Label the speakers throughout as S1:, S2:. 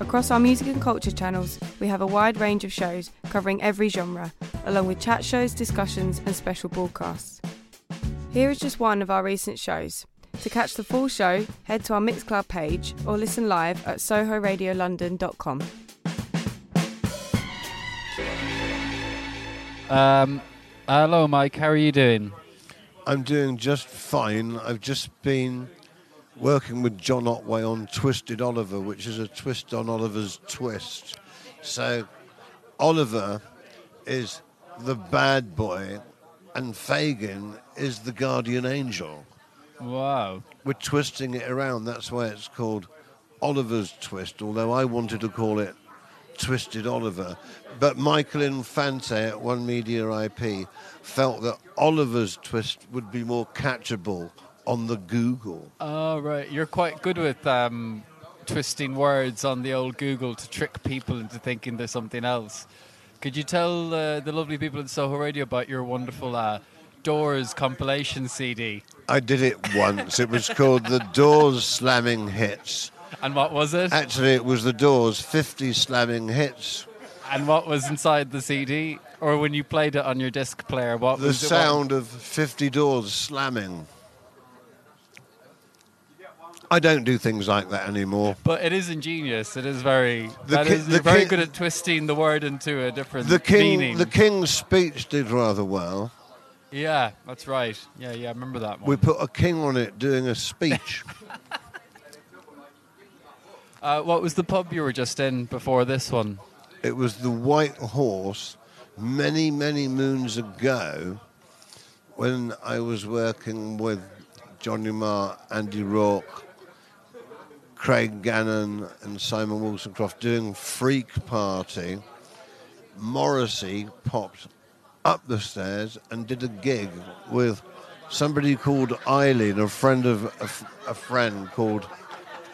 S1: Across our music and culture channels, we have a wide range of shows covering every genre, along with chat shows, discussions, and special broadcasts. Here is just one of our recent shows. To catch the full show, head to our Mixcloud page or listen live at sohoradiolondon.com.
S2: Um, hello, Mike. How are you doing?
S3: I'm doing just fine. I've just been working with John Otway on Twisted Oliver, which is a twist on Oliver's twist. So, Oliver is the bad boy, and Fagin is the guardian angel.
S2: Wow.
S3: We're twisting it around. That's why it's called Oliver's Twist, although I wanted to call it Twisted Oliver. But Michael Infante at One Media IP felt that Oliver's Twist would be more catchable on the Google.
S2: Oh, right. You're quite good with um, twisting words on the old Google to trick people into thinking there's something else. Could you tell uh, the lovely people in Soho Radio about your wonderful uh, Doors compilation CD?
S3: I did it once. it was called The Doors Slamming Hits.
S2: And what was it?
S3: Actually, it was The Doors 50 Slamming Hits.
S2: And what was inside the CD? Or when you played it on your disc player, what
S3: The
S2: was it?
S3: The sound of 50 doors slamming. I don't do things like that anymore.
S2: But it is ingenious. It is very.
S3: The ki-
S2: is- you're very
S3: ki-
S2: good at twisting the word into a different
S3: The king,
S2: meaning.
S3: the king's speech did rather well.
S2: yeah, that's right. Yeah, yeah, I remember that one.
S3: We put a king on it doing a speech.
S2: Uh, what was the pub you were just in before this one?
S3: it was the White Horse many, many moons ago when I was working with Johnny Marr, Andy Rourke, Craig Gannon, and Simon Wolstencroft doing Freak Party. Morrissey popped up the stairs and did a gig with somebody called Eileen, a friend of a friend called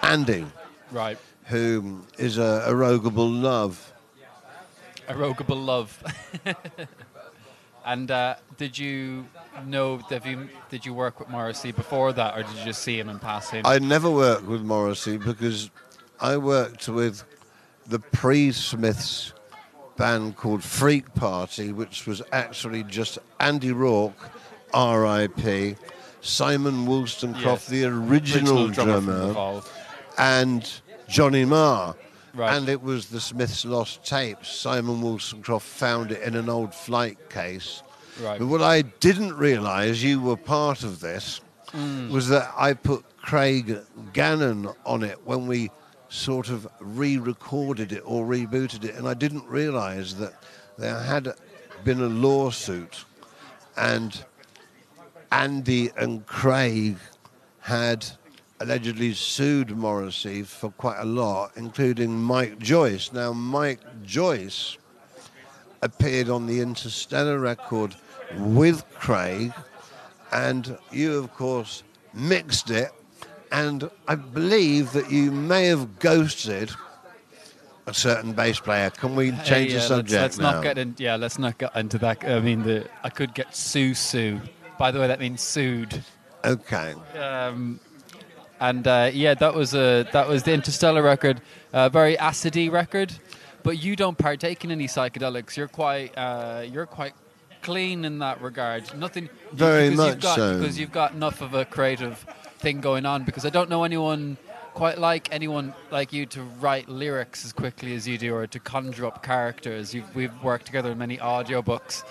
S3: Andy,
S2: Right.
S3: who is a, a Rogable Love.
S2: Irrogable love. and uh, did you know? Did you, did you work with Morrissey before that, or did you just see him in passing?
S3: I never worked with Morrissey because I worked with the pre-Smiths band called Freak Party, which was actually just Andy Rourke, R.I.P., Simon Wolstencroft,
S2: Yes.
S3: the original,
S2: drummer
S3: drummer, and Johnny Marr.
S2: Right.
S3: And it was the Smiths' lost tapes. Simon Wolstencroft found it in an old flight case.
S2: Right.
S3: But what I didn't realise, you were part of this,
S2: Mm.
S3: was that I put Craig Gannon on it when we sort of re-recorded it or rebooted it, and I didn't realise that there had been a lawsuit, and Andy and Craig had allegedly sued Morrissey for quite a lot, including Mike Joyce. Now, Mike Joyce appeared on the Interstellar record with Craig, and you, of course, mixed it. And I believe that you may have ghosted a certain bass player. Can we change
S2: Hey,
S3: the
S2: uh, let's-
S3: subject
S2: Let's,
S3: now?
S2: not get in. Yeah, let's not get into that. I mean, the I could get sue sue. By the way, that means sued.
S3: okay.
S2: Um, and uh, yeah, that was a that was the Interstellar record, a very acidy record. But you don't partake in any psychedelics. You're quite uh, you're quite clean in that regard. Nothing
S3: Very
S2: because you've
S3: much
S2: got,
S3: so.
S2: because you've got enough of a creative thing going on. Because I don't know anyone quite like anyone like you to write lyrics as quickly as you do, or to conjure up characters. You've, we've worked together in many audiobooks.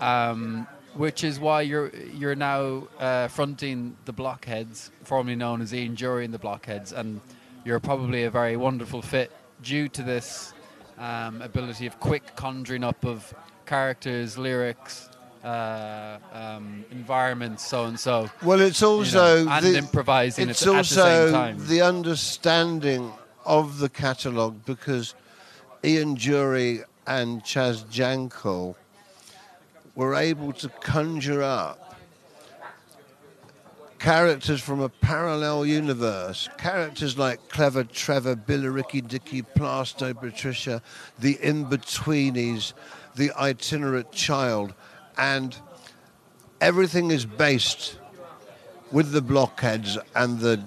S2: Um, which is why you're you're now uh, fronting the Blockheads, formerly known as Ian Dury and the Blockheads, and you're probably a very wonderful fit due to this um, ability of quick conjuring up of characters, lyrics, uh, um, environments, so and so.
S3: Well, it's
S2: you know,
S3: also
S2: and
S3: the,
S2: improvising
S3: it's
S2: at, at the same
S3: also
S2: time.
S3: the understanding of the catalogue because Ian Dury and Chaz Jankel were able to conjure up characters from a parallel universe. Characters like Clever Trevor, Billericay Dickie, Plaistow Patricia, the In-Betweenies, the Itinerant Child, and everything is based with the Blockheads and the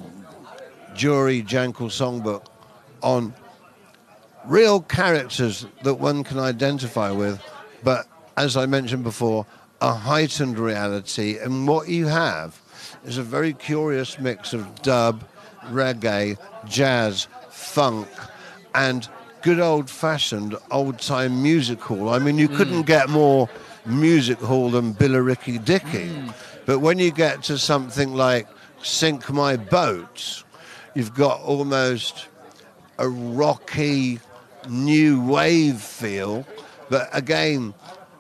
S3: Dury Jankel Songbook on real characters that one can identify with, but as I mentioned before, a heightened reality. And what you have is a very curious mix of dub, reggae, jazz, funk, and good old fashioned old time music hall. I mean, you hmm. couldn't get more music hall than Billericay Dickie. Hmm. But when you get to something like Sink My Boat, you've got almost a rocky new wave feel. But again,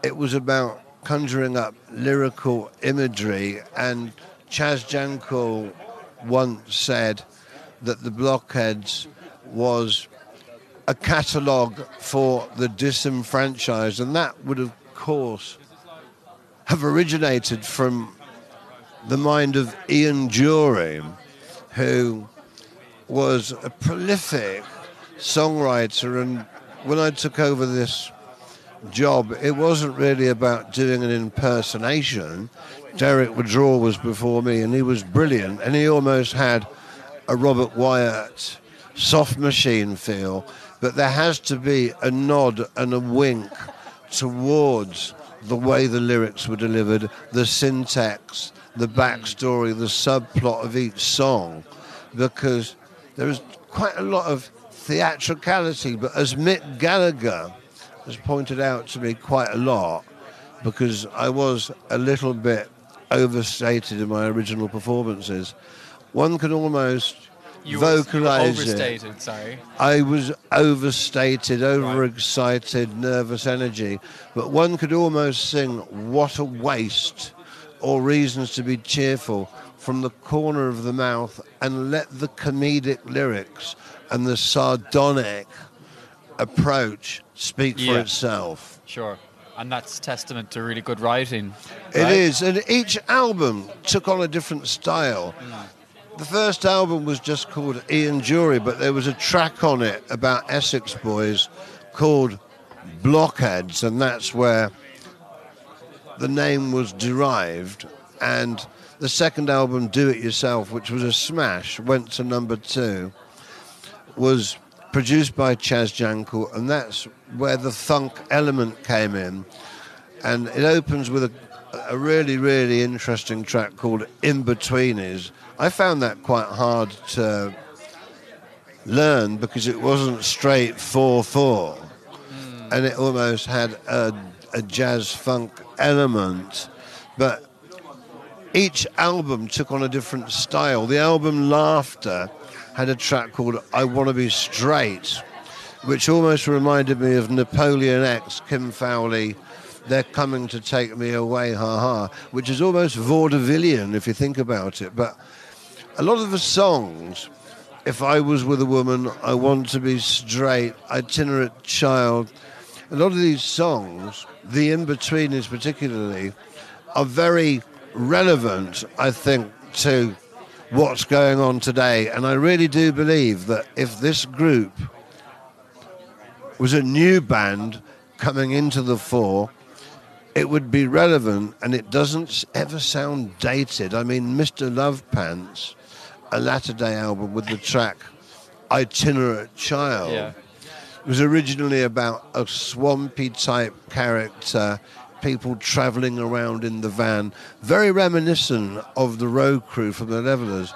S3: it was about conjuring up lyrical imagery. And Chaz Jankel once said that the Blockheads was a catalogue for the disenfranchised. And that would, of course, have originated from the mind of Ian Dury, who was a prolific songwriter. And when I took over this job, it wasn't really about doing an impersonation. Derek the Draw was before me, and he was brilliant, and he almost had a Robert Wyatt soft machine feel. But there has to be a nod and a wink towards the way the lyrics were delivered, the syntax, the backstory, the subplot of each song, because there is quite a lot of theatricality. But as Mick Gallagher has pointed out to me quite a lot, because I was a little bit overstated in my original performances, one can almost
S2: You were- you were
S3: it.
S2: overstated, sorry.
S3: I was overstated, overexcited, nervous energy. But one could almost sing What a Waste or Reasons to Be Cheerful from the corner of the mouth and let the comedic lyrics and the sardonic approach speak for itself.
S2: Sure. And that's testament to really good writing.
S3: It
S2: right?
S3: is, and each album took on a different style. Mm. The first album was just called Ian Dury, but there was a track on it about Essex boys called Blockheads, and that's where the name was derived. And the second album, Do It Yourself, which was a smash, went to number two, was produced by Chaz Jankel, and that's where the funk element came in. And it opens with a, a really, really interesting track called In Betweenies. I found that quite hard to learn because it wasn't straight 4 4. Hmm. And it almost had a, a jazz funk element. But each album took on a different style. The album Laughter had a track called I Want to Be Straight, which almost reminded me of Napoleon X, Kim Fowley. They're coming to take me away, ha ha, which is almost vaudevillian if you think about it. But a lot of the songs, if I was with a woman, I want to be straight, itinerant child, a lot of these songs, the in betweeners particularly, are very relevant, I think, to what's going on today. And I really do believe that if this group was a new band coming into the fore, it would be relevant and it doesn't ever sound dated. I mean, Mr. Love Pants, a latter day album with the track Itinerant Child
S2: Yeah.
S3: was originally about a swampy type character, people travelling around in the van, very reminiscent of the road crew from the Levellers.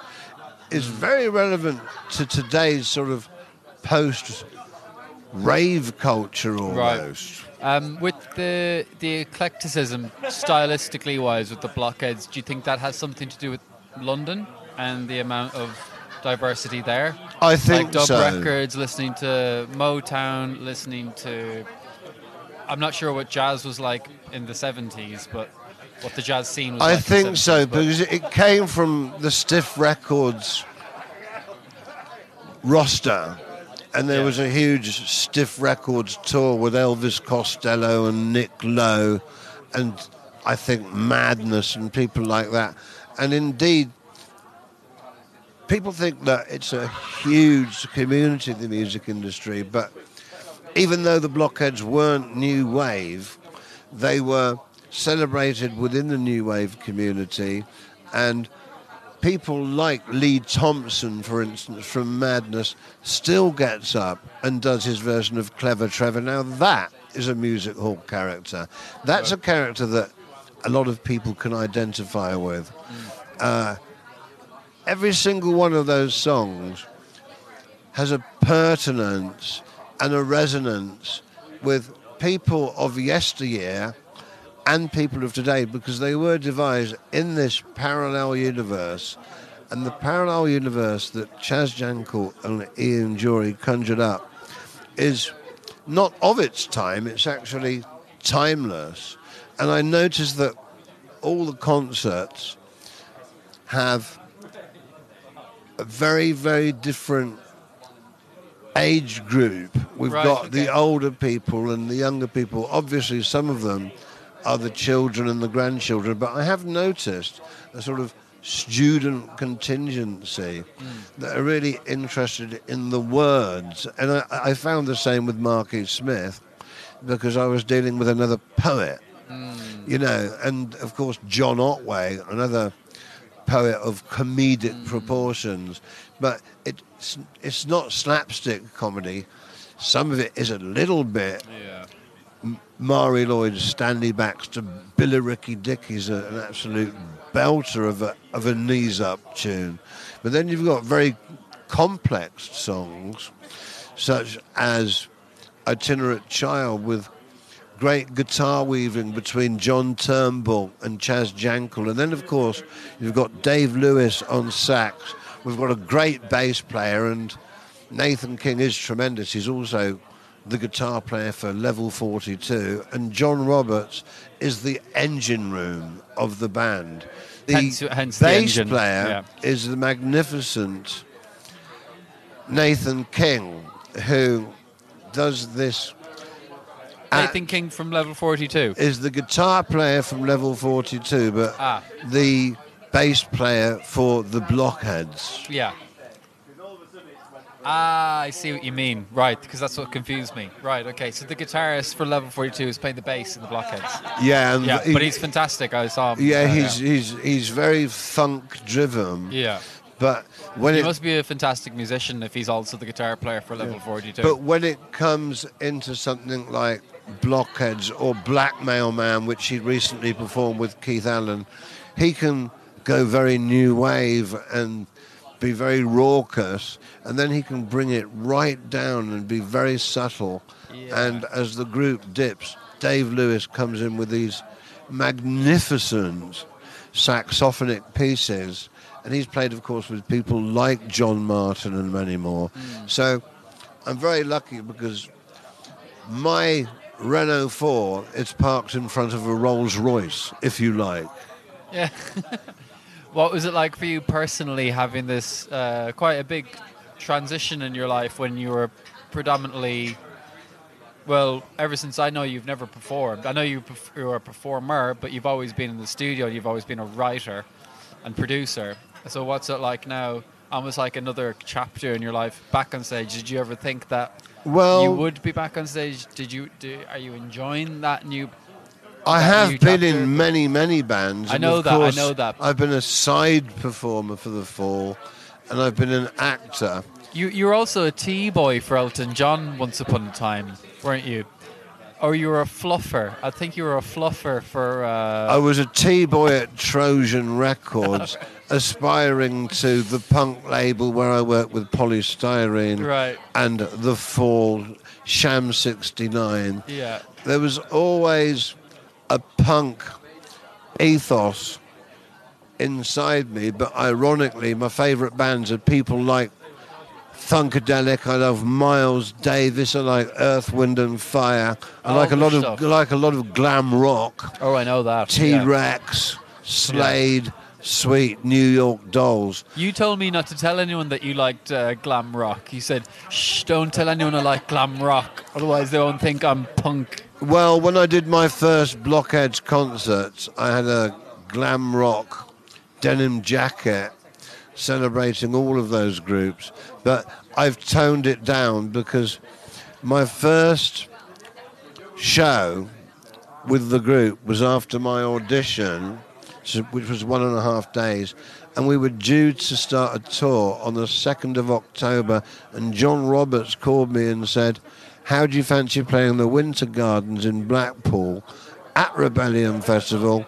S3: It's very relevant to today's sort of post rave culture almost.
S2: Um, with the the eclecticism, stylistically wise, with the blockheads, do you think that has something to do with London and the amount of diversity there?
S3: I think
S2: like dub
S3: so.
S2: records, listening to Motown, listening to. I'm not sure what jazz was like in the 70s, but what the jazz scene was
S3: I
S2: like. in
S3: think so because it came from the Stiff Records roster, And there
S2: Yeah.
S3: was a huge Stiff Records tour with Elvis Costello and Nick Lowe, and I think Madness and people like that. And indeed, people think that it's a huge community, of the music industry, but even though the Blockheads weren't new wave, they were celebrated within the new wave community, and people like Lee Thompson, for instance, from Madness, still gets up and does his version of Clever Trevor. Now that is a music hall character. That's a character that a lot of people can identify with. Uh, every single one of those songs has a pertinence and a resonance with people of yesteryear and people of today because they were devised in this parallel universe. And the parallel universe that Chaz Jankel and Ian Dury conjured up is not of its time, it's actually timeless. And I noticed that all the concerts have a very, very different age group. We've
S2: Right,
S3: got
S2: okay.
S3: the older people and the younger people. Obviously, some of them are the children and the grandchildren, but I have noticed a sort of student contingency hmm. that are really interested in the words. And I, I found the same with Marky Smith because I was dealing with another poet, hmm. you know, and of course, John Otway, another poet of comedic hmm. proportions, but it's it's not slapstick comedy. Some of it is a little bit
S2: Yeah.
S3: Marie Lloyd, Stanley Baxter, Billericay Dickie's a, an absolute belter of a of a knees up tune. But then you've got very complex songs, such as Itinerant Child with great guitar weaving between John Turnbull and Chaz Jankel. And then, of course, you've got Dave Lewis on sax. We've got a great bass player, and Nathan King is tremendous. He's also the guitar player for Level 42. And John Roberts is the engine room of the band. The
S2: Hence- hence
S3: bass
S2: engine,
S3: player
S2: yeah.
S3: is the magnificent Nathan King, who does this
S2: Nathan King from level 42.
S3: is the guitar player from level 42, but
S2: Ah.
S3: the bass player for the Blockheads.
S2: Yeah. Ah, I see what you mean. Right, because that's what confused me. Right, okay. So the guitarist for level 42 is playing the bass in the Blockheads.
S3: Yeah, and
S2: Yeah,
S3: he-
S2: but he's fantastic. I saw him.
S3: yeah, he's he's he's very funk driven.
S2: Yeah.
S3: But when
S2: He
S3: it
S2: must be a fantastic musician if he's also the guitar player for level 42.
S3: but when it comes into something like Blockheads or Blackmail Man, which he recently performed with Keith Allen, he can go very new wave and be very raucous, and then he can bring it right down and be very subtle.
S2: Yeah.
S3: And as the group dips, Dave Lewis comes in with these magnificent saxophonic pieces. And he's played, of course, with people like John Martin and many more.
S2: Hmm.
S3: So I'm very lucky because my Renault 4 is parked in front of a Rolls Royce, if you like.
S2: Yeah. what was it like for you personally having this uh, quite a big transition in your life when you were predominantly, well, ever since I know you've never performed. I know you you're a performer, but you've always been in the studio. You've always been a writer and producer. So what's it like now? Almost like another chapter in your life back on stage. Did you ever think that
S3: Well,
S2: you would be back on stage? Did you? Do, are you enjoying that new?
S3: I have been in many, many bands.
S2: I know that, I know that.
S3: I've been a side performer for the Fall, and I've been an actor.
S2: You you were also a tea boy for Elton John once upon a time, weren't you? Or you were a fluffer. I think you were a fluffer for.
S3: I
S2: Uh,
S3: was a T-boy at Trojan Records, aspiring to the punk label where I worked with Poly Styrene
S2: right.
S3: and the Fall, Sham 69.
S2: Yeah.
S3: There was always a punk ethos inside me, but ironically, my favourite bands are people like Funkadelic. I love Miles Davis. I like Earth, Wind and Fire. I
S2: Oh,
S3: like a lot
S2: stuff.
S3: of like a lot of glam rock.
S2: Oh, I know that.
S3: T
S2: yeah.
S3: Rex, Slade, sweet New York dolls.
S2: You told me not to tell anyone that you liked uh, glam rock. You said, "Shh, don't tell anyone I like glam rock, otherwise they won't think I'm punk."
S3: Well, when I did my first Blockheads concerts, I had a glam rock denim jacket celebrating all of those groups. But I've toned it down because my first show with the group was after my audition, which was one and a half days. And we were due to start a tour on the 2nd of October. And John Roberts called me and said, How do you fancy playing the Winter Gardens in Blackpool at Rebellion Festival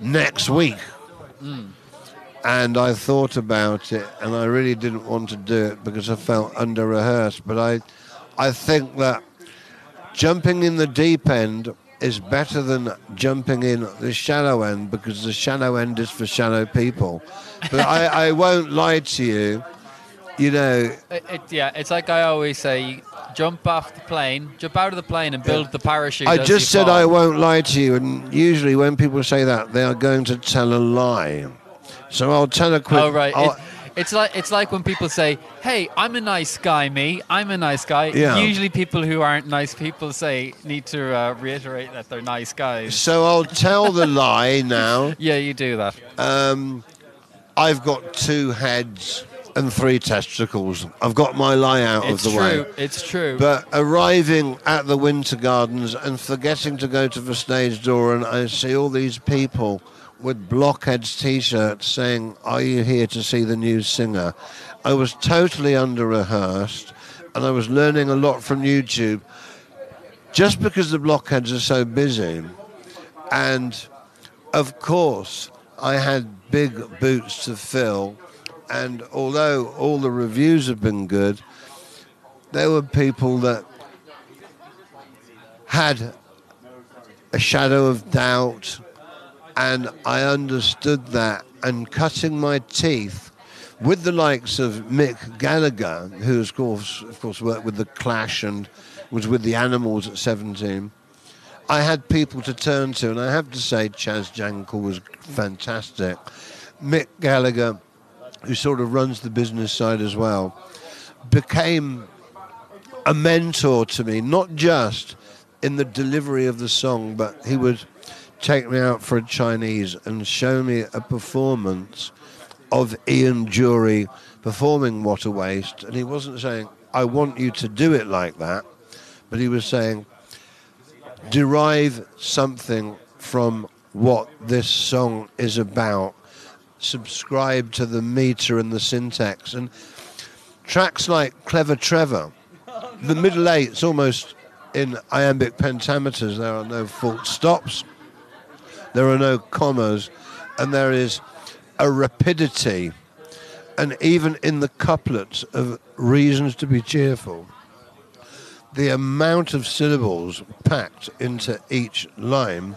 S3: next week? Hmm. And I thought about it, and I really didn't want to do it because I felt under rehearsed. But I, I think that jumping in the deep end is better than jumping in the shallow end because the shallow end is for shallow people. But I, I won't lie to you. You know,
S2: It, it, yeah, it's like I always say: jump off the plane, jump out of the plane, and build the parachute.
S3: I just said
S2: fall.
S3: I won't lie to you, and usually when people say that, they are going to tell a lie. So I'll tell a quick.
S2: Oh right. It, it's like it's like when people say, "Hey, I'm a nice guy, me. I'm a nice guy."
S3: Yeah.
S2: Usually, people who aren't nice people say need to uh, reiterate that they're nice guys.
S3: so I'll tell the lie now.
S2: Yeah, you do that.
S3: Um, I've got two heads and three testicles. I've got my lie out
S2: It's
S3: of the
S2: true.
S3: way.
S2: It's true.
S3: But arriving at the Winter Gardens and forgetting to go to the stage door, and I see all these people with blockheads T-shirts saying, "Are you here to see the new singer?" I was totally under rehearsed, and I was learning a lot from YouTube. Just because the blockheads are so busy, and of course I had big boots to fill, and although all the reviews have been good, there were people that had a shadow of doubt, and I understood that. And cutting my teeth with the likes of Mick Gallagher, who of course, of course, worked with the Clash and was with the Animals at 17. I had people to turn to, and I have to say, Chaz Jankel was fantastic. Mick Gallagher, who sort of runs the business side as well, became a mentor to me, not just in the delivery of the song, but he would take me out for a Chinese and show me a performance of Ian Dury performing What a Waste. And he wasn't saying, I want you to do it like that, but he was saying, derive something from what this song is about, subscribe to the meter and the syntax. And tracks like Clever Trevor, the middle eight's almost in iambic pentameters. There are no full stops, there are no commas, and there is a rapidity. And even in the couplets of Reasons to Be Cheerful, the amount of syllables packed into each line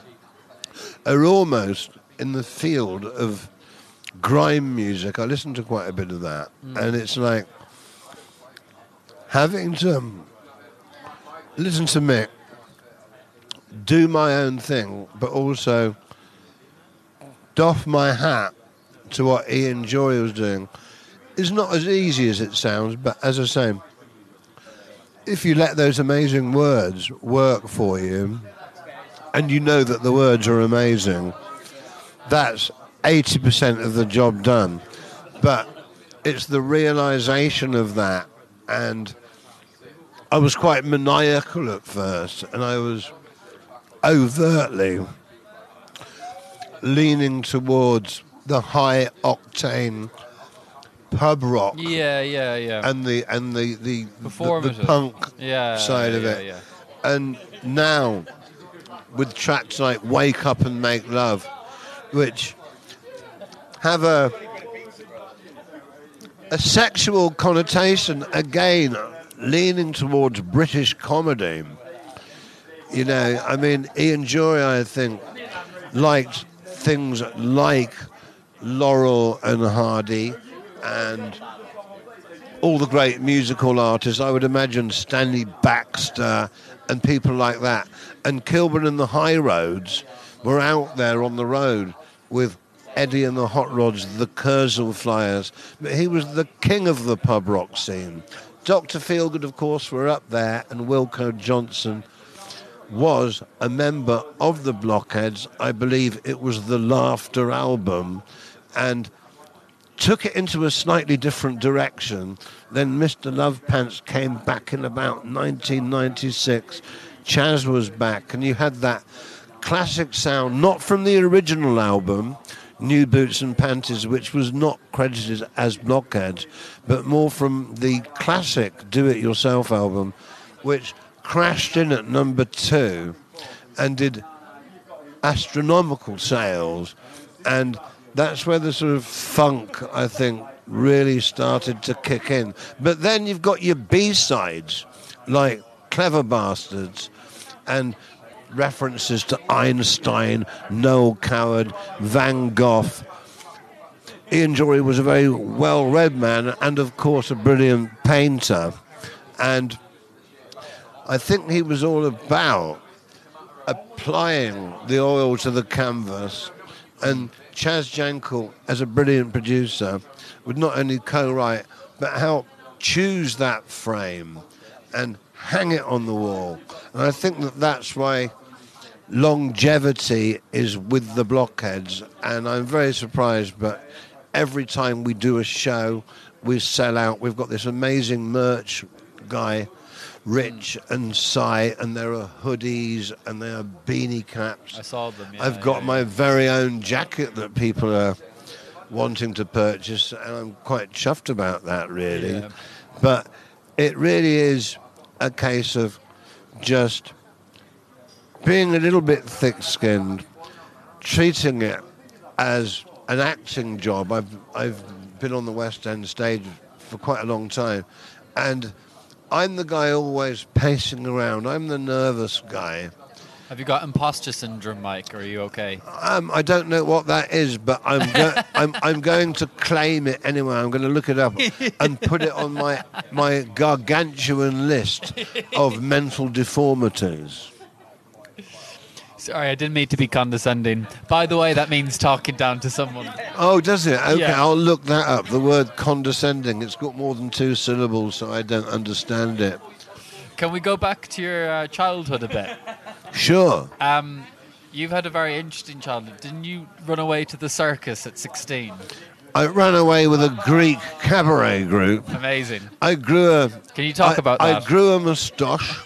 S3: are almost in the field of grime music. I listen to quite a bit of that, mm. and it's like having to listen to Mick, do my own thing, but also doff my hat to what Ian Dury was doing is not as easy as it sounds, but as I say, if you let those amazing words work for you and you know that the words are amazing, that's 80% of the job done. But it's the realization of that. And I was quite maniacal at first, and I was overtly leaning towards the high octane pub rock
S2: yeah, yeah, yeah.
S3: and the and the the, the, the punk
S2: yeah,
S3: side of
S2: yeah,
S3: it.
S2: Yeah.
S3: and now with tracks like Wake Up and Make Love, which have a a sexual connotation again, leaning towards British comedy. You know, I mean, Ian Dury, I think, liked things like Laurel and Hardy and all the great musical artists. I would imagine Stanley Baxter and people like that. And Kilburn and the High Roads were out there on the road with Eddie and the Hot Rods, the Kursaal Flyers. But he was the king of the pub rock scene. Dr. Feelgood, of course, were up there, and Wilko Johnson was a member of the Blockheads. I believe it was the Laughter album, and took it into a slightly different direction. Then Mr. Lovepants came back in about 1996. Chaz was back, and you had that classic sound, not from the original album, New Boots and Panties, which was not credited as Blockheads, but more from the classic Do It Yourself album, which crashed in at number two and did astronomical sales. And that's where the sort of funk, I think, really started to kick in. But then you've got your B sides, like Clever Bastards and references to Einstein, Noel Coward, Van Gogh. Ian Dury was a very well read man and, of course, a brilliant painter. And I think he was all about applying the oil to the canvas. And Chaz Jankel, as a brilliant producer, would not only co write, but help choose that frame and hang it on the wall. And I think that that's why longevity is with the blockheads. And I'm very surprised, but every time we do a show, we sell out. We've got this amazing merch guy Rich and Cy, and there are hoodies and there are beanie caps.
S2: I saw them. Yeah,
S3: I've got
S2: yeah,
S3: my
S2: yeah.
S3: very own jacket that people are wanting to purchase, and I'm quite chuffed about that, really. But it really is a case of just being a little bit thick-skinned, treating it as an acting job. I've I've been on the West End stage for quite a long time, and I'm the guy always pacing around. I'm the nervous guy.
S2: Have you got imposter syndrome, Mike? Or are you okay?
S3: Um, I don't know what that is, but I'm, go- I'm I'm going to claim it anyway. I'm going to look it up and put it on my my gargantuan list of mental deformities.
S2: Sorry, I didn't mean to be condescending. By the way, that means talking down to someone.
S3: Oh, does it? Okay,
S2: Yeah.
S3: I'll look that up. The word condescending. It's got more than two syllables, so I don't understand it.
S2: Can we go back to your uh, childhood a bit?
S3: Sure.
S2: Um, you've had a very interesting childhood. Didn't you run away to the circus at 16?
S3: I ran away with a Greek cabaret group.
S2: Amazing.
S3: I grew a.
S2: Can you talk
S3: I-
S2: about that?
S3: I grew a moustache.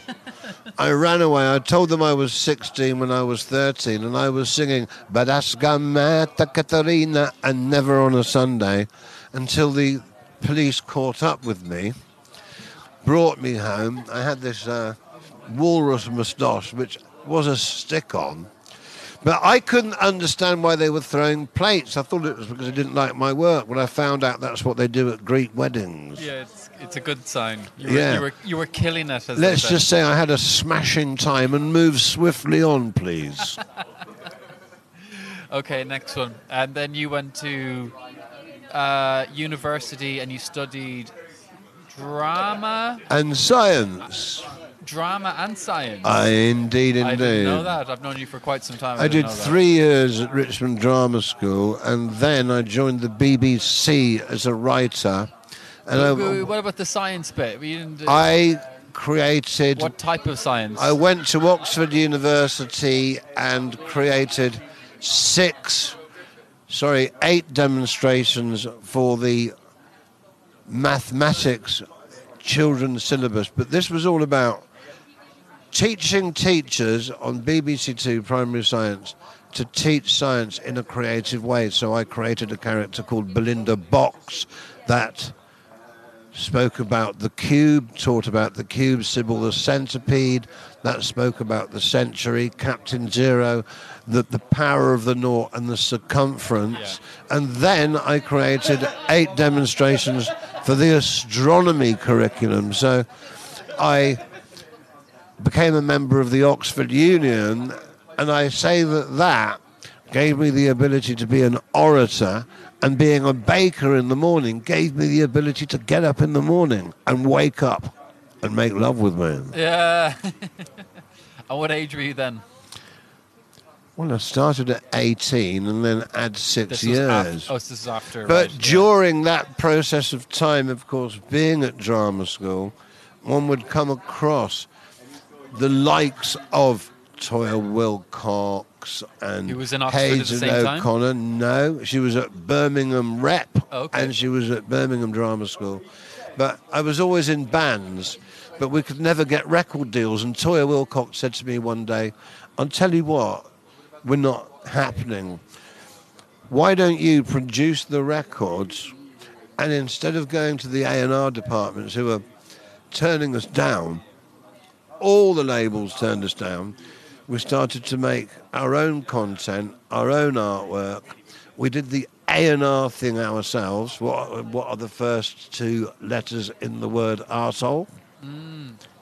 S3: I ran away. I told them I was 16 when I was 13, and I was singing Badasgamata Katarina and Never on a Sunday until the police caught up with me, brought me home. I had this uh, walrus moustache, which was a stick on. But I couldn't understand why they were throwing plates. I thought it was because they didn't like my work. When I found out that's what they do at Greek weddings.
S2: Yeah, it's, it's a good sign. You were,
S3: Yeah.
S2: you were, you were killing it.
S3: Let's just say I had a smashing time and move swiftly on, please.
S2: Okay, next one. And then you went to uh, university and you studied drama,
S3: and science.
S2: Drama and science.
S3: I indeed, indeed.
S2: I didn't know that. I've known you for quite some time.
S3: I
S2: didn't
S3: did three years at Richmond Drama School, and then I joined the BBC as a writer. And I,
S2: what about the science bit? Do- uh,
S3: I created.
S2: what type of science?
S3: I went to Oxford University and created six, sorry, eight demonstrations for the mathematics children's syllabus. But this was all about teaching teachers on BBC Two Primary Science to teach science in a creative way. So I created a character called Belinda Box that spoke about the cube, taught about the cube, Sybil the centipede, that spoke about the century, Captain Zero, the, the power of the naught and the circumference. And then I created eight demonstrations for the astronomy curriculum. So I became a member of the Oxford Union, and I say that that gave me the ability to be an orator, and being a baker in the morning gave me the ability to get up in the morning and wake up and make love with men.
S2: Yeah. and what age were you then?
S3: Well, I started at 18 and then add six years.
S2: oh, this is after.
S3: But
S2: right, yeah.
S3: during that process of time, of course, being at drama school, one would come across the likes of Toyah Willcox and
S2: He was in Oxford at the
S3: Hazel
S2: same time?
S3: O'Connor. No, she was at Birmingham Rep oh,
S2: Okay.
S3: and she was at Birmingham Drama School. But I was always in bands, but we could never get record deals. And Toyah Willcox said to me one day, I'll tell you what, we're not happening why don't you produce the records and instead of going to the A&R departments who are turning us down all the labels turned us down we started to make our own content our own artwork we did the A&R thing ourselves what, what are the first two letters in the word arsehole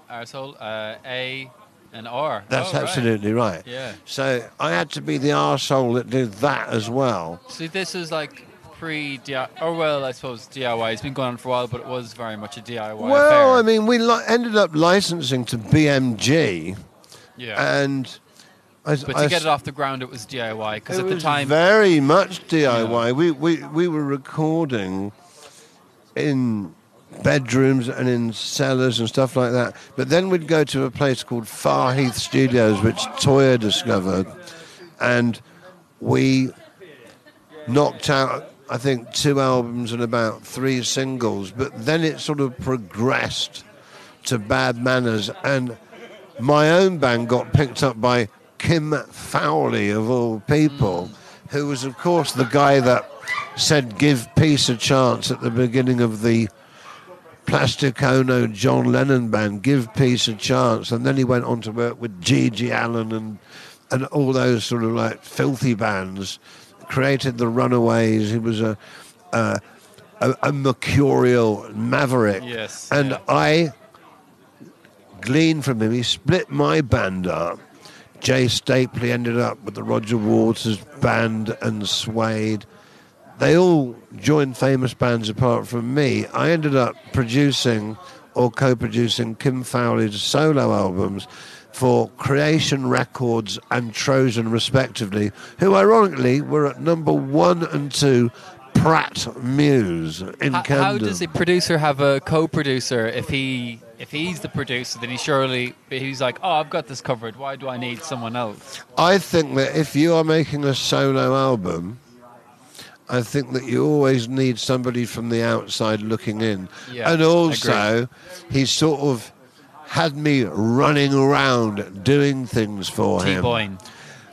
S2: Arsehole, uh, A and R.
S3: that's
S2: Oh, right.
S3: absolutely right
S2: Yeah.
S3: so I had to be the arsehole that did that as well
S2: See, this is like pre DIY, or oh, well, I suppose DIY. It's been going on for a while, but it was very much a DIY
S3: Well,
S2: affair.
S3: I mean, we li- ended up licensing to BMG,
S2: yeah.
S3: and I,
S2: but
S3: I
S2: to get it off the ground, it was DIY because at the
S3: was
S2: time,
S3: very much DIY. We, we we were recording in bedrooms and in cellars and stuff like that. But then we'd go to a place called Far Heath Studios, which Toyah discovered, and we knocked out. I think two albums and about three singles, but then it sort of progressed to Bad Manners, and my own band got picked up by Kim Fowley, of all people, who was, of course, the guy that said "Give peace a chance" at the beginning of the Plastic Ono John Lennon band, "Give peace a chance," and then he went on to work with GG Allin and and all those sort of like filthy bands. Created the Runaways. He was a a, a, a mercurial maverick.
S2: Yes,
S3: And
S2: yeah.
S3: I gleaned from him. He split my band up. Jay Stapley ended up with the Roger Waters band and Suede. They all joined famous bands apart from me. I ended up producing or co-producing Kim Fowley's solo albums for Creation Records and Trojan respectively, who ironically were at number one and two Pratt Mews in
S2: How,
S3: Camden.
S2: how does a producer have a co-producer if he if he's the producer? Then he surely he's like, oh, I've got this covered. Why do I need someone else?
S3: I think that if you are making a solo album, I think that you always need somebody from the outside looking in.
S2: Yeah,
S3: and also, he's sort of had me running around doing things for him.
S2: T-boying,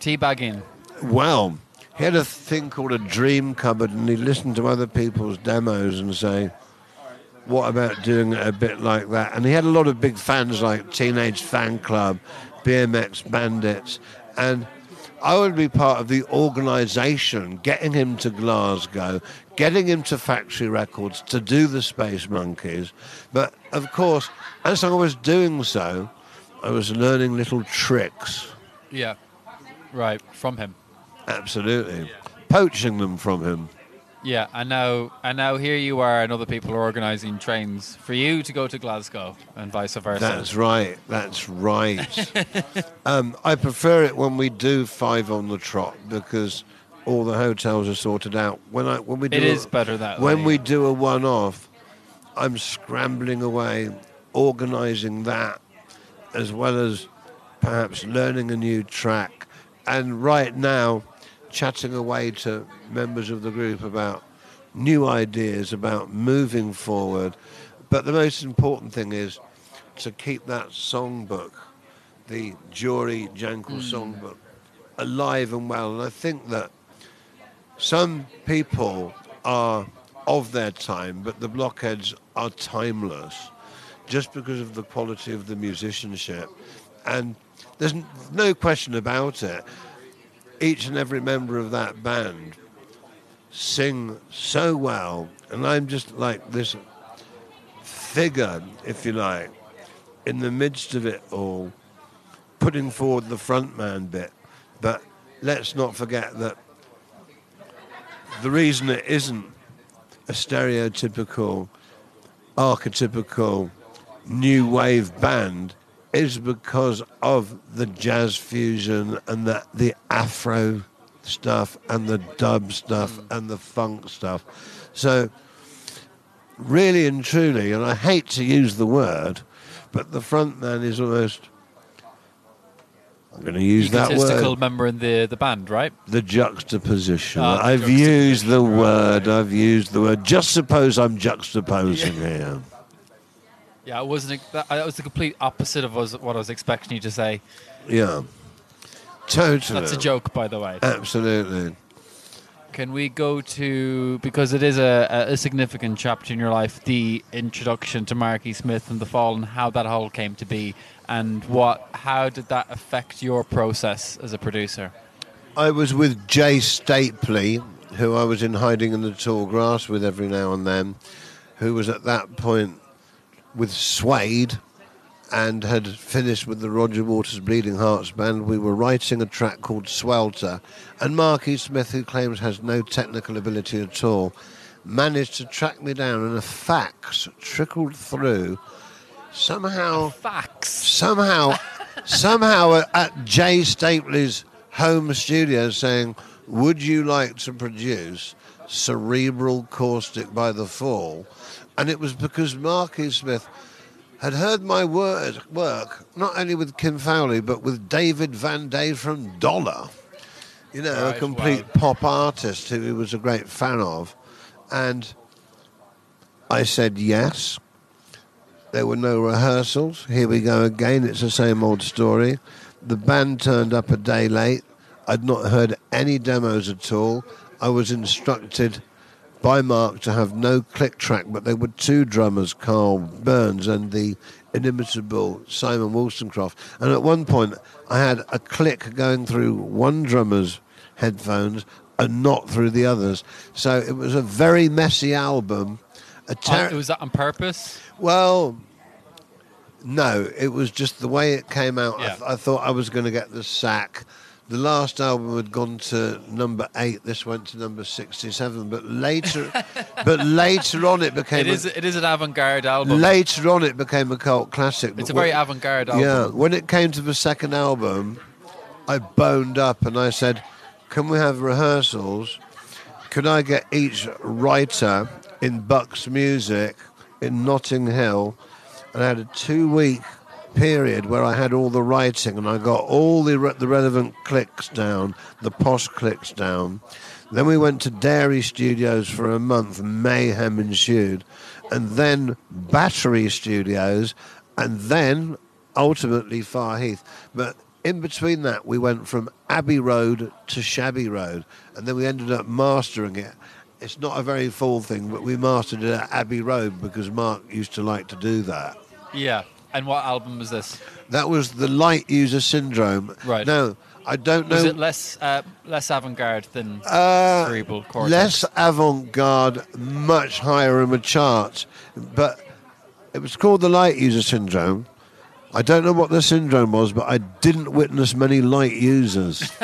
S2: teabagging.
S3: Well, he had a thing called a dream cupboard, and he listened to other people's demos and say, "What about doing it a bit like that?" And he had a lot of big fans like Teenage Fanclub, BMX Bandits, and I would be part of the organisation, getting him to Glasgow, getting him to Factory Records to do the Space Monkeys. But of course, as I was doing so, I was learning little tricks.
S2: Yeah, right from him.
S3: Absolutely. Poaching them from him.
S2: Yeah, and now and now here you are, and other people are organising trains for you to go to Glasgow, and vice versa.
S3: That's right. That's right. um, I prefer it when we do five on the trot because all the hotels are sorted out. When I when we do
S2: It
S3: a-
S2: better that
S3: when
S2: way.
S3: we do a one-off, I'm scrambling away, organising that, as well as perhaps learning a new track, and right now, chatting away to members of the group about new ideas about moving forward. But the most important thing is to keep that songbook, the Dury Jankel mm. songbook, alive and well. And I think that some people are of their time, but the blockheads are timeless just because of the quality of the musicianship. And there's no question about it. Each and every member of that band sing so well, and I'm just like this figure, if you like, in the midst of it all, putting forward the frontman bit. But let's not forget that the reason it isn't a stereotypical, archetypical new wave band is because of the jazz fusion and the, the Afro stuff and the dub stuff mm. and the funk stuff. So, really and truly, and I hate to use the word, but the front man is almost. I'm going to use that word.
S2: member in the, the band, right?
S3: The juxtaposition.
S2: Ah, the
S3: I've used the
S2: juxtaposition,
S3: word.
S2: right.
S3: I've used the word. Just suppose I'm juxtaposing here.
S2: Yeah, it wasn't. That, that was the complete opposite of what I was expecting you to say.
S3: Yeah. Totally.
S2: That's a joke, by the way.
S3: Absolutely.
S2: Can we go to because it is a, a- significant chapter in your life, the introduction to Marky Smith and the Fall, and how that whole came to be, and what how did that affect your process as a producer?
S3: I was with Jay Stapley, who I was in hiding in the tall grass with every now and then, who was at that point with Suede and had finished with the Roger Waters Bleeding Hearts band. We were writing a track called Swelter, and Marky Smith, who claims has no technical ability at all, managed to track me down, and a fax trickled through. Somehow,
S2: Facts.
S3: somehow, somehow at Jay Stapley's home studio saying, "Would you like to produce Cerebral Caustic by the Fall?" And it was because Marky Smith had heard my word, work not only with Kim Fowley but with David Van Day from Dollar. You know,
S2: Right,
S3: a complete
S2: wow.
S3: pop artist who he was a great fan of, and I said yes. There were no rehearsals. Here we go again. It's the same old story. The band turned up a day late. I'd not heard any demos at all. I was instructed by Mark to have no click track, but there were two drummers, Karl Burns and the inimitable Simon Wolstencroft. And at one point, I had a click going through one drummer's headphones and not through the others. So it was a very messy album. A ter-
S2: Uh, was that on purpose?
S3: well, no, it was just the way it came out. I, th- I thought I was going to get the sack. The last album had gone to number eight. This went to number sixty-seven. But later, but later on, it became
S2: It
S3: a.
S2: It is an avant-garde album.
S3: later on it became a cult classic.
S2: It's
S3: But
S2: a very
S3: when-
S2: avant-garde album.
S3: yeah. When it came to the second album, I boned up and I said, "Can we have rehearsals? Could I get each writer in Bucks Music in Notting Hill?" And I had a two-week period where I had all the writing and I got all the re- the relevant clicks down, the posh clicks down. Then we went to Dairy Studios for a month. Mayhem ensued, and then Battery Studios, and then ultimately Far Heath. But in between that, we went from Abbey Road to Shabby Road, and then we ended up mastering it. It's not a very full thing, but we mastered it at Abbey Road because Mark used to like to do that.
S2: Yeah. And what album was this?
S3: That was the light user syndrome.
S2: Right.
S3: No, I don't know.
S2: Was it less uh, less avant-garde than
S3: Uh,
S2: cerebral cortex?
S3: less avant-garde, much higher in the charts, but it was called the light user syndrome. I don't know what the syndrome was, but I didn't witness many light users.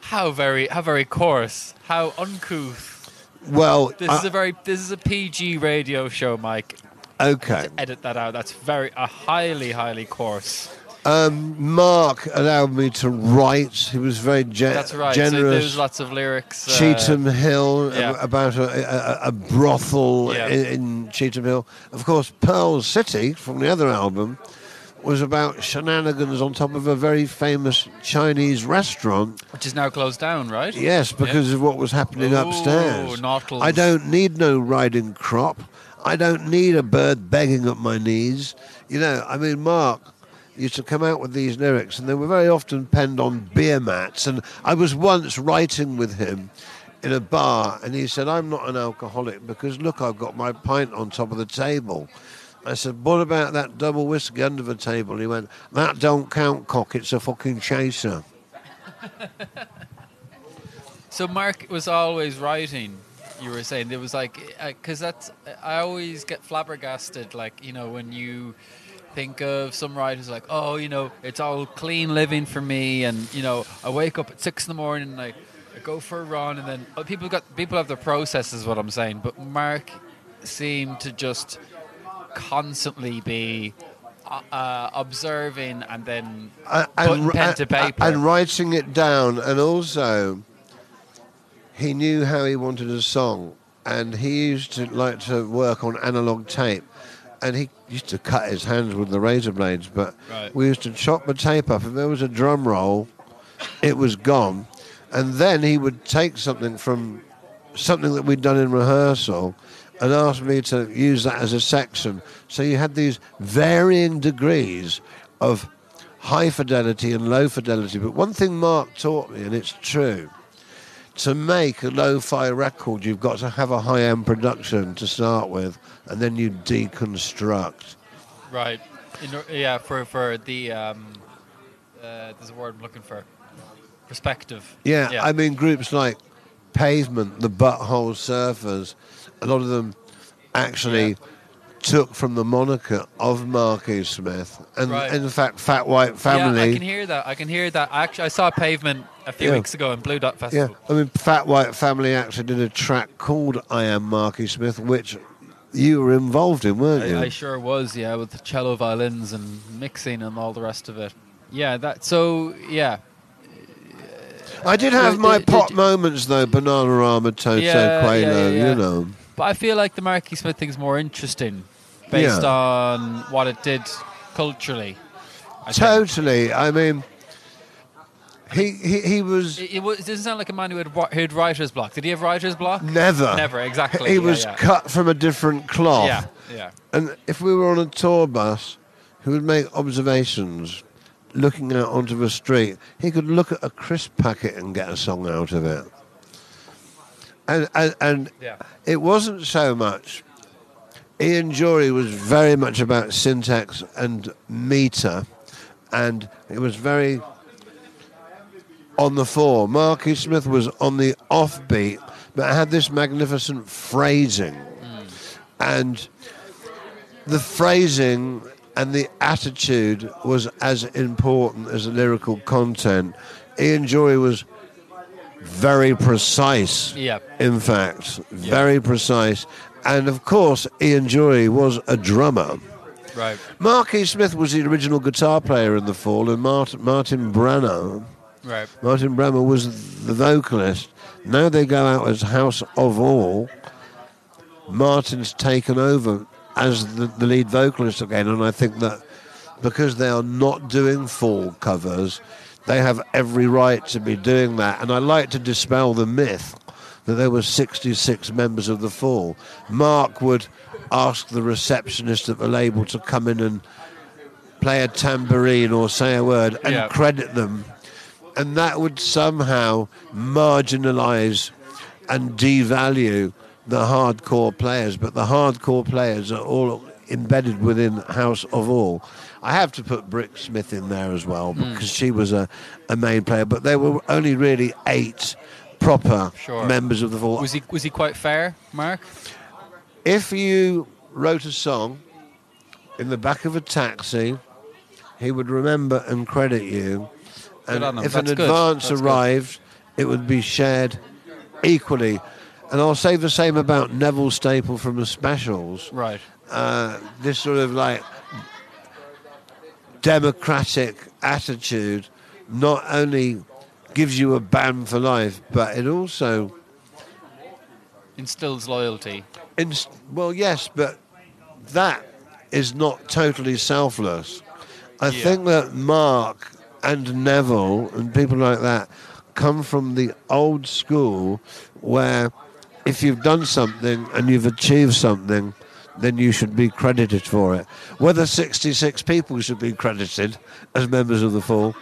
S2: How very how very coarse. How uncouth.
S3: Well,
S2: This
S3: I-
S2: is a very this is a PG radio show, Mike.
S3: okay.
S2: Edit that out. That's very a highly highly coarse.
S3: Um, Mark allowed me to write. He was very ge-
S2: That's right. So
S3: generous.
S2: there's lots of lyrics. uh,
S3: Cheetham Hill
S2: yeah.
S3: ab- about a, a, a brothel
S2: Yeah.
S3: in, in Cheetham Hill. Of course, Pearl City from the other album was about shenanigans on top of a very famous Chinese restaurant.
S2: which is now closed down, right?
S3: Yes, because of what was happening
S2: Ooh,
S3: upstairs. I don't need no riding crop. I don't need a bird begging at my knees. You know, I mean, Mark used to come out with these lyrics, and they were very often penned on beer mats. And I was once writing with him in a bar, and he said, I'm not an alcoholic because look, I've got my pint on top of the table. I said, What about that double whiskey under the table? He went, That don't count, cock, it's a fucking chaser.
S2: So Mark was always writing. You were saying there was like uh, because that's I always get flabbergasted. Like you know when you think of some writers like oh you know it's all clean living for me and you know I wake up at six in the morning and I, I go for a run and then oh, people got people have their process is what I'm saying. But Mark seemed to just constantly be uh, uh, observing and then
S3: Uh,
S2: putting
S3: r-
S2: pen to paper.
S3: and writing it down, and also he knew how he wanted a song, and he used to like to work on analog tape, and he used to cut his hands with the razor blades. But
S2: Right.
S3: we used to chop the tape up. If there was a drum roll, it was gone, and then he would take something from something that we'd done in rehearsal. And asked me to use that as a section. So you had these varying degrees of high fidelity and low fidelity. But one thing Mark taught me, and it's true, to make a lo-fi record, you've got to have a high-end production to start with, and then you deconstruct.
S2: Right. In, yeah, for for the um, uh, there's a word I'm looking for. Perspective.
S3: Yeah,
S2: Yeah.
S3: I mean groups like Pavement, the Butthole Surfers, a lot of them actually
S2: Yeah.
S3: took from the moniker of Marky Smith, and
S2: Right.
S3: in fact, Fat White Family.
S2: Yeah, I can hear that. I can hear that. Actually, I saw Pavement a few
S3: Yeah.
S2: weeks ago in Blue Dot Festival. Yeah.
S3: I mean, Fat White Family actually did a track called "I Am Marky Smith," which you were involved in, weren't you?
S2: I, I sure was, yeah, with the cello violins and mixing and all the rest of it. Yeah, that. So yeah,
S3: I did have my pop moments though, Bananarama, Toto,
S2: Yeah,
S3: Quavo,
S2: yeah, yeah.
S3: you know.
S2: But I feel like the Marky Smith thing's more interesting based
S3: Yeah.
S2: on what it did culturally. I think.
S3: Totally. I mean, he he, he was
S2: It, it, was, it doesn't sound like a man who had, who had writer's block. Did he have writer's block?
S3: never.
S2: Never, exactly.
S3: He
S2: yeah,
S3: was
S2: yeah.
S3: cut from a different cloth.
S2: Yeah, yeah.
S3: And if we were on a tour bus, he would make observations looking out onto the street. He could look at a crisp packet and get a song out of it. And, and, and
S2: Yeah.
S3: it wasn't so much. Ian Dury was very much about syntax and meter, and it was very on the four. Marky Smith was on the offbeat, but had this magnificent phrasing. Hmm. And the phrasing and the attitude was as important as the lyrical content. Ian Dury was very precise
S2: Yeah.
S3: in fact, very precise. And of course, Ian Dury was a drummer.
S2: Right.
S3: Marky Smith was the original guitar player in The Fall, and Martin, Martin Bramah,
S2: Right.
S3: Martin Bramah was the vocalist. Now they go out as House of All. Martin's taken over as the, the lead vocalist again, and I think that because they are not doing Fall covers, they have every right to be doing that. And I like to dispel the myth that there were 66 members of the Fall. Mark would ask the receptionist at the label to come in and play a tambourine or say a word and
S2: Yeah.
S3: credit them and that would somehow marginalize and devalue the hardcore players. But the hardcore players are all embedded within House of All. I have to put Brix Smith in there as well
S2: Hmm.
S3: because she was a, a main player, but there were only really eight proper
S2: Sure.
S3: members of the Fall.
S2: Was he was he quite fair, Mark?
S3: if you wrote a song in the back of a taxi, he would remember and credit you. And
S2: Good on him.
S3: if an
S2: That's good.
S3: advance
S2: That's good.
S3: arrived, it would be shared equally. And I'll say the same about Neville Staple from the Specials.
S2: Right.
S3: Uh, this sort of like democratic attitude not only gives you a ban for life, but it also
S2: Instills loyalty.
S3: Inst- well, yes, but that is not totally selfless. I
S2: Yeah.
S3: think that Mark and Neville and people like that come from the old school where if you've done something and you've achieved something, then you should be credited for it. Whether 66 people should be credited as members of the Fall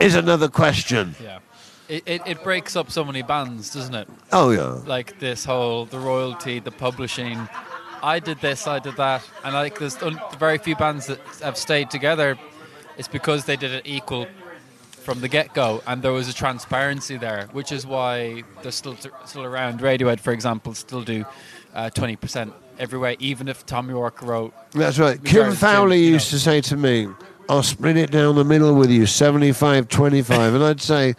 S3: is another question.
S2: Yeah. It, it, it breaks up so many bands, doesn't it?
S3: Oh, yeah.
S2: Like this whole the royalty, the publishing. I did this, I did that, and like there's un- very few bands that have stayed together. It's because they did it equal from the get go, and there was a transparency there, which is why they're still still around. Radiohead, for example, still do uh, twenty percent every way, even if Thom Yorke wrote.
S3: That's right. Kim Fowley
S2: you know.
S3: used to say to me, I'll split it down the middle with you, 75 25. and I'd say,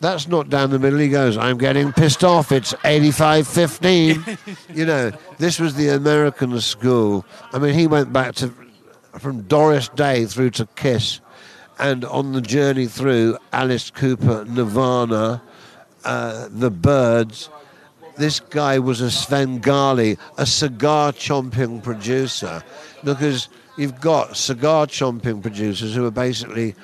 S3: That's not down the middle. He goes, I'm getting pissed off. It's 85 15. you know, this was the American school. I mean, he went back to from Doris Day through to Kiss. And on the journey through, Alice Cooper, Nirvana, uh, The Byrds. This guy was a Svengali, a cigar chomping producer. Because you've got cigar chomping producers who are basically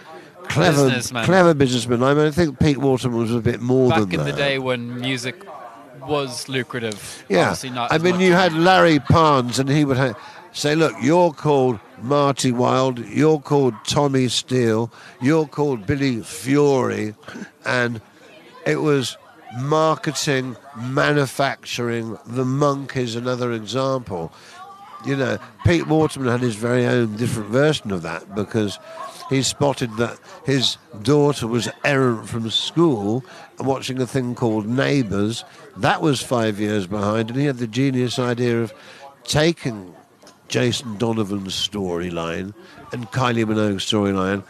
S3: clever,
S2: Businessmen.
S3: clever businessmen. I mean, I think Pete Waterman was a bit more
S2: Back
S3: than
S2: in the day when music was lucrative.
S3: Yeah,
S2: not
S3: I mean, you had Larry Parnes, and he would ha- say, "Look, you're called Marty Wilde, you're called Tommy Steele, you're called Billy Fury," and it was marketing, manufacturing. The Monkees another example. You know, Pete Waterman had his very own different version of that because he spotted that his daughter was errant from school watching a thing called Neighbours. That was five years behind, and he had the genius idea of taking Jason Donovan's storyline and Kylie Minogue's storyline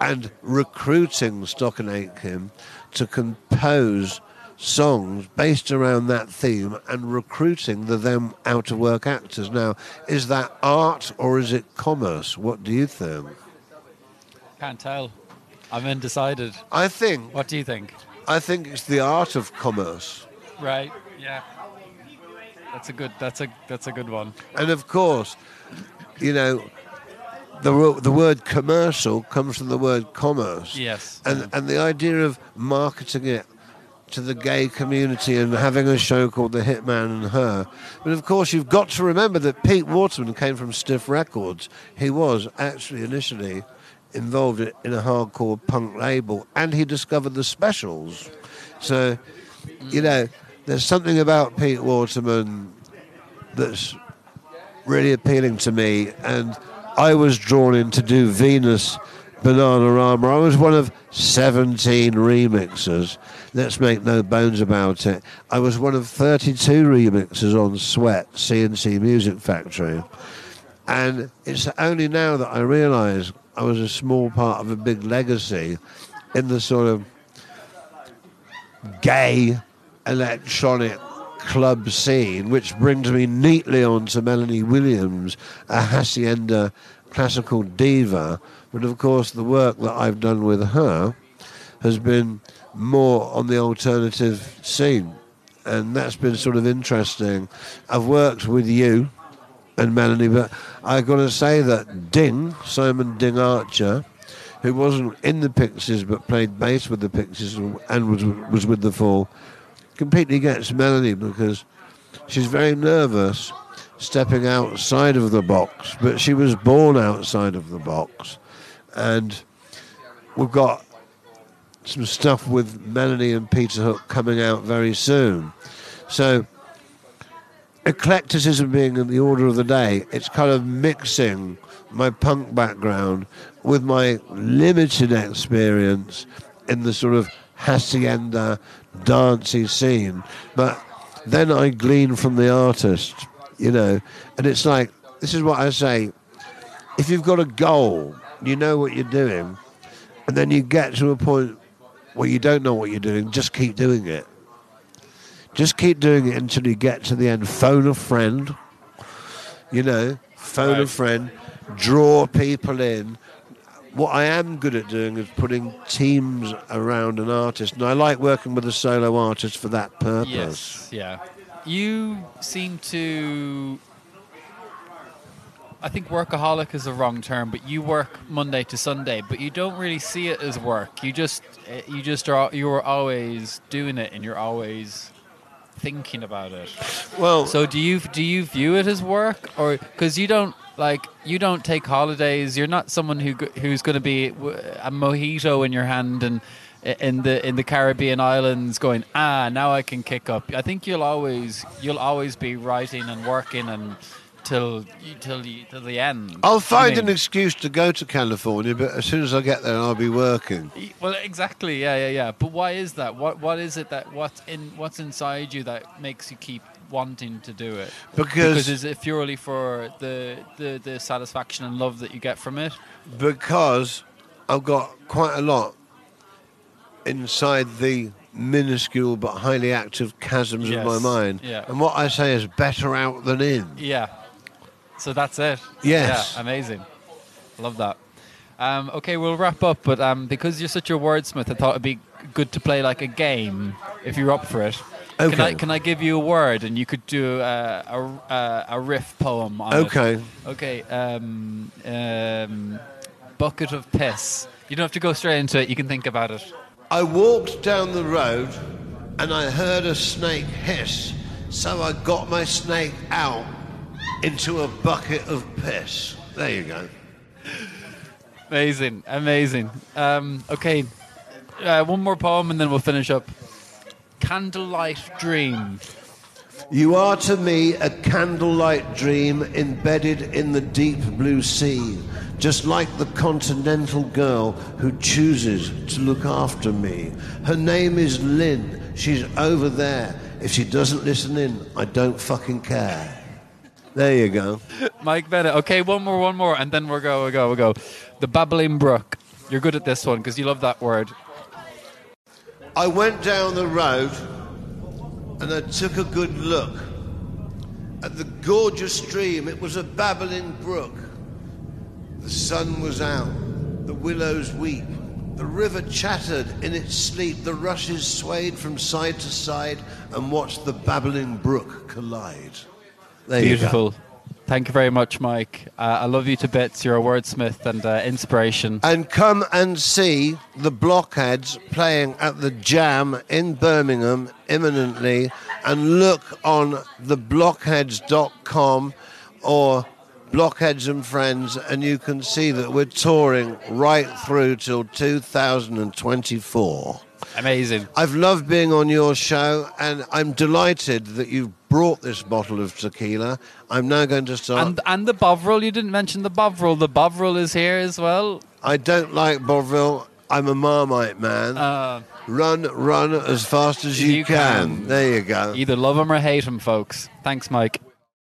S3: and recruiting Stock and Aitken to compose songs based around that theme and recruiting the them out of work actors. Now, is that art or is it commerce? What do you think?
S2: Can't tell. I'm undecided.
S3: I think
S2: What do you think?
S3: I think it's the art of commerce.
S2: Right. Yeah. That's a good. That's a that's a good one.
S3: And of course, you know, the the word commercial comes from the word commerce.
S2: Yes.
S3: And and the idea of marketing it to the gay community and having a show called The Hitman and Her. But of course, you've got to remember that Pete Waterman came from Stiff Records. He was actually initially involved in a hardcore punk label, and he discovered the specials. So, you know, there's something about Pete Waterman that's really appealing to me, and I was drawn in to do Venus Bananarama. I was one of 17 remixers. Let's make no bones about it. I was one of 32 remixers on Sweat, C+C Music Factory. And it's only now that I realise I was a small part of a big legacy in the sort of gay electronic club scene, which brings me neatly on to Melanie Williams, a hacienda classical diva. But of course, the work that I've done with her has been more on the alternative scene, and that's been sort of interesting. I've worked with you and Melanie, but I've got to say that Ding, Simon Ding Archer, who wasn't in the Pixies but played bass with the Pixies and was was with the Fall, completely gets Melanie because she's very nervous stepping outside of the box, but she was born outside of the box, and we've got some stuff with Melanie and Peter Hook coming out very soon. So eclecticism being in the order of the day, it's kind of mixing my punk background with my limited experience in the sort of hacienda dancey scene. But then I glean from the artist, you know, and it's like this is what I say. If you've got a goal, you know what you're doing, and then you get to a point where you don't know what you're doing, just keep doing it. Just keep doing it until you get to the end. Phone a friend, you know, phone a friend, draw people in. What I am good at doing is putting teams around an artist, and I like working with a solo artist for that purpose.
S2: Yes. Yeah. You seem to. I think workaholic is the wrong term, but you work Monday to Sunday, but you don't really see it as work. You just, eh, you just are, you're always doing it, and you're always thinking about it.
S3: Well,
S2: So do you do you view it as work, or because you don't like you don't take holidays? You're not someone who who's going to be a mojito in your hand and in the in the Caribbean islands going ah now I can kick up. I think you'll always you'll always be writing and working and till till till the end.
S3: I'll find
S2: I mean,
S3: an excuse to go to California, but as soon as I get there, I'll be working.
S2: Well, exactly. Yeah, yeah, yeah. But why is that? What what is it that what's in what's inside you that makes you keep wanting to do it?
S3: Because
S2: is it purely for the, the, the satisfaction and love that you get from it?
S3: because I've got quite a lot inside the minuscule but highly active chasms of my mind.
S2: yeah.
S3: And what I say is better out than in.
S2: Yeah. So that's it.
S3: Yes.
S2: Yeah, amazing. Love that. Um, okay, we'll wrap up, but um, because you're such a wordsmith, I thought it'd be good to play like a game if you're up for it. Can I,
S3: Okay.
S2: can I give you a word and you could do a, a, a riff poem on it?
S3: Okay.
S2: Okay. Um, um, bucket of piss. You don't have to go straight into it. You can think about it.
S3: I walked down the road and I heard a snake hiss, so I got my snake out into a bucket of piss. There you go.
S2: Amazing, amazing. Um, okay, uh, one more poem and then we'll finish up. Candlelight Dream.
S3: You are to me a candlelight dream embedded in the deep blue sea, just like the continental girl who chooses to look after me. Her name is Lynn. She's over there. If she doesn't listen in, I don't fucking care. There you go.
S2: Mike Bennett. Okay, one more, one more, and then we'll go, we'll go, we'll go. The Babbling Brook. You're good at this one because you love that word.
S3: I went down the road and I took a good look at the gorgeous stream. It was a babbling brook. The sun was out, the willows weep, the river chattered in its sleep, the rushes swayed from side to side and watched the babbling brook collide. There you.
S2: Beautiful. Thank you very much, Mike. Uh, I love you to bits. You're a wordsmith and uh, inspiration.
S3: And come and see the Blockheads playing at the Jam in Birmingham imminently. And look on theblockheads.com or Blockheads and Friends, and you can see that we're touring right through till 2024.
S2: Amazing.
S3: I've loved being on your show, and I'm delighted that you've brought this bottle of tequila. I'm now going to start.
S2: And and the Bovril. You didn't mention the Bovril. The Bovril is here as well.
S3: I don't like Bovril. I'm a Marmite man.
S2: Uh,
S3: Run, run as fast as you,
S2: You
S3: can.
S2: can.
S3: There you go.
S2: either love him or hate him, folks. Thanks, Mike.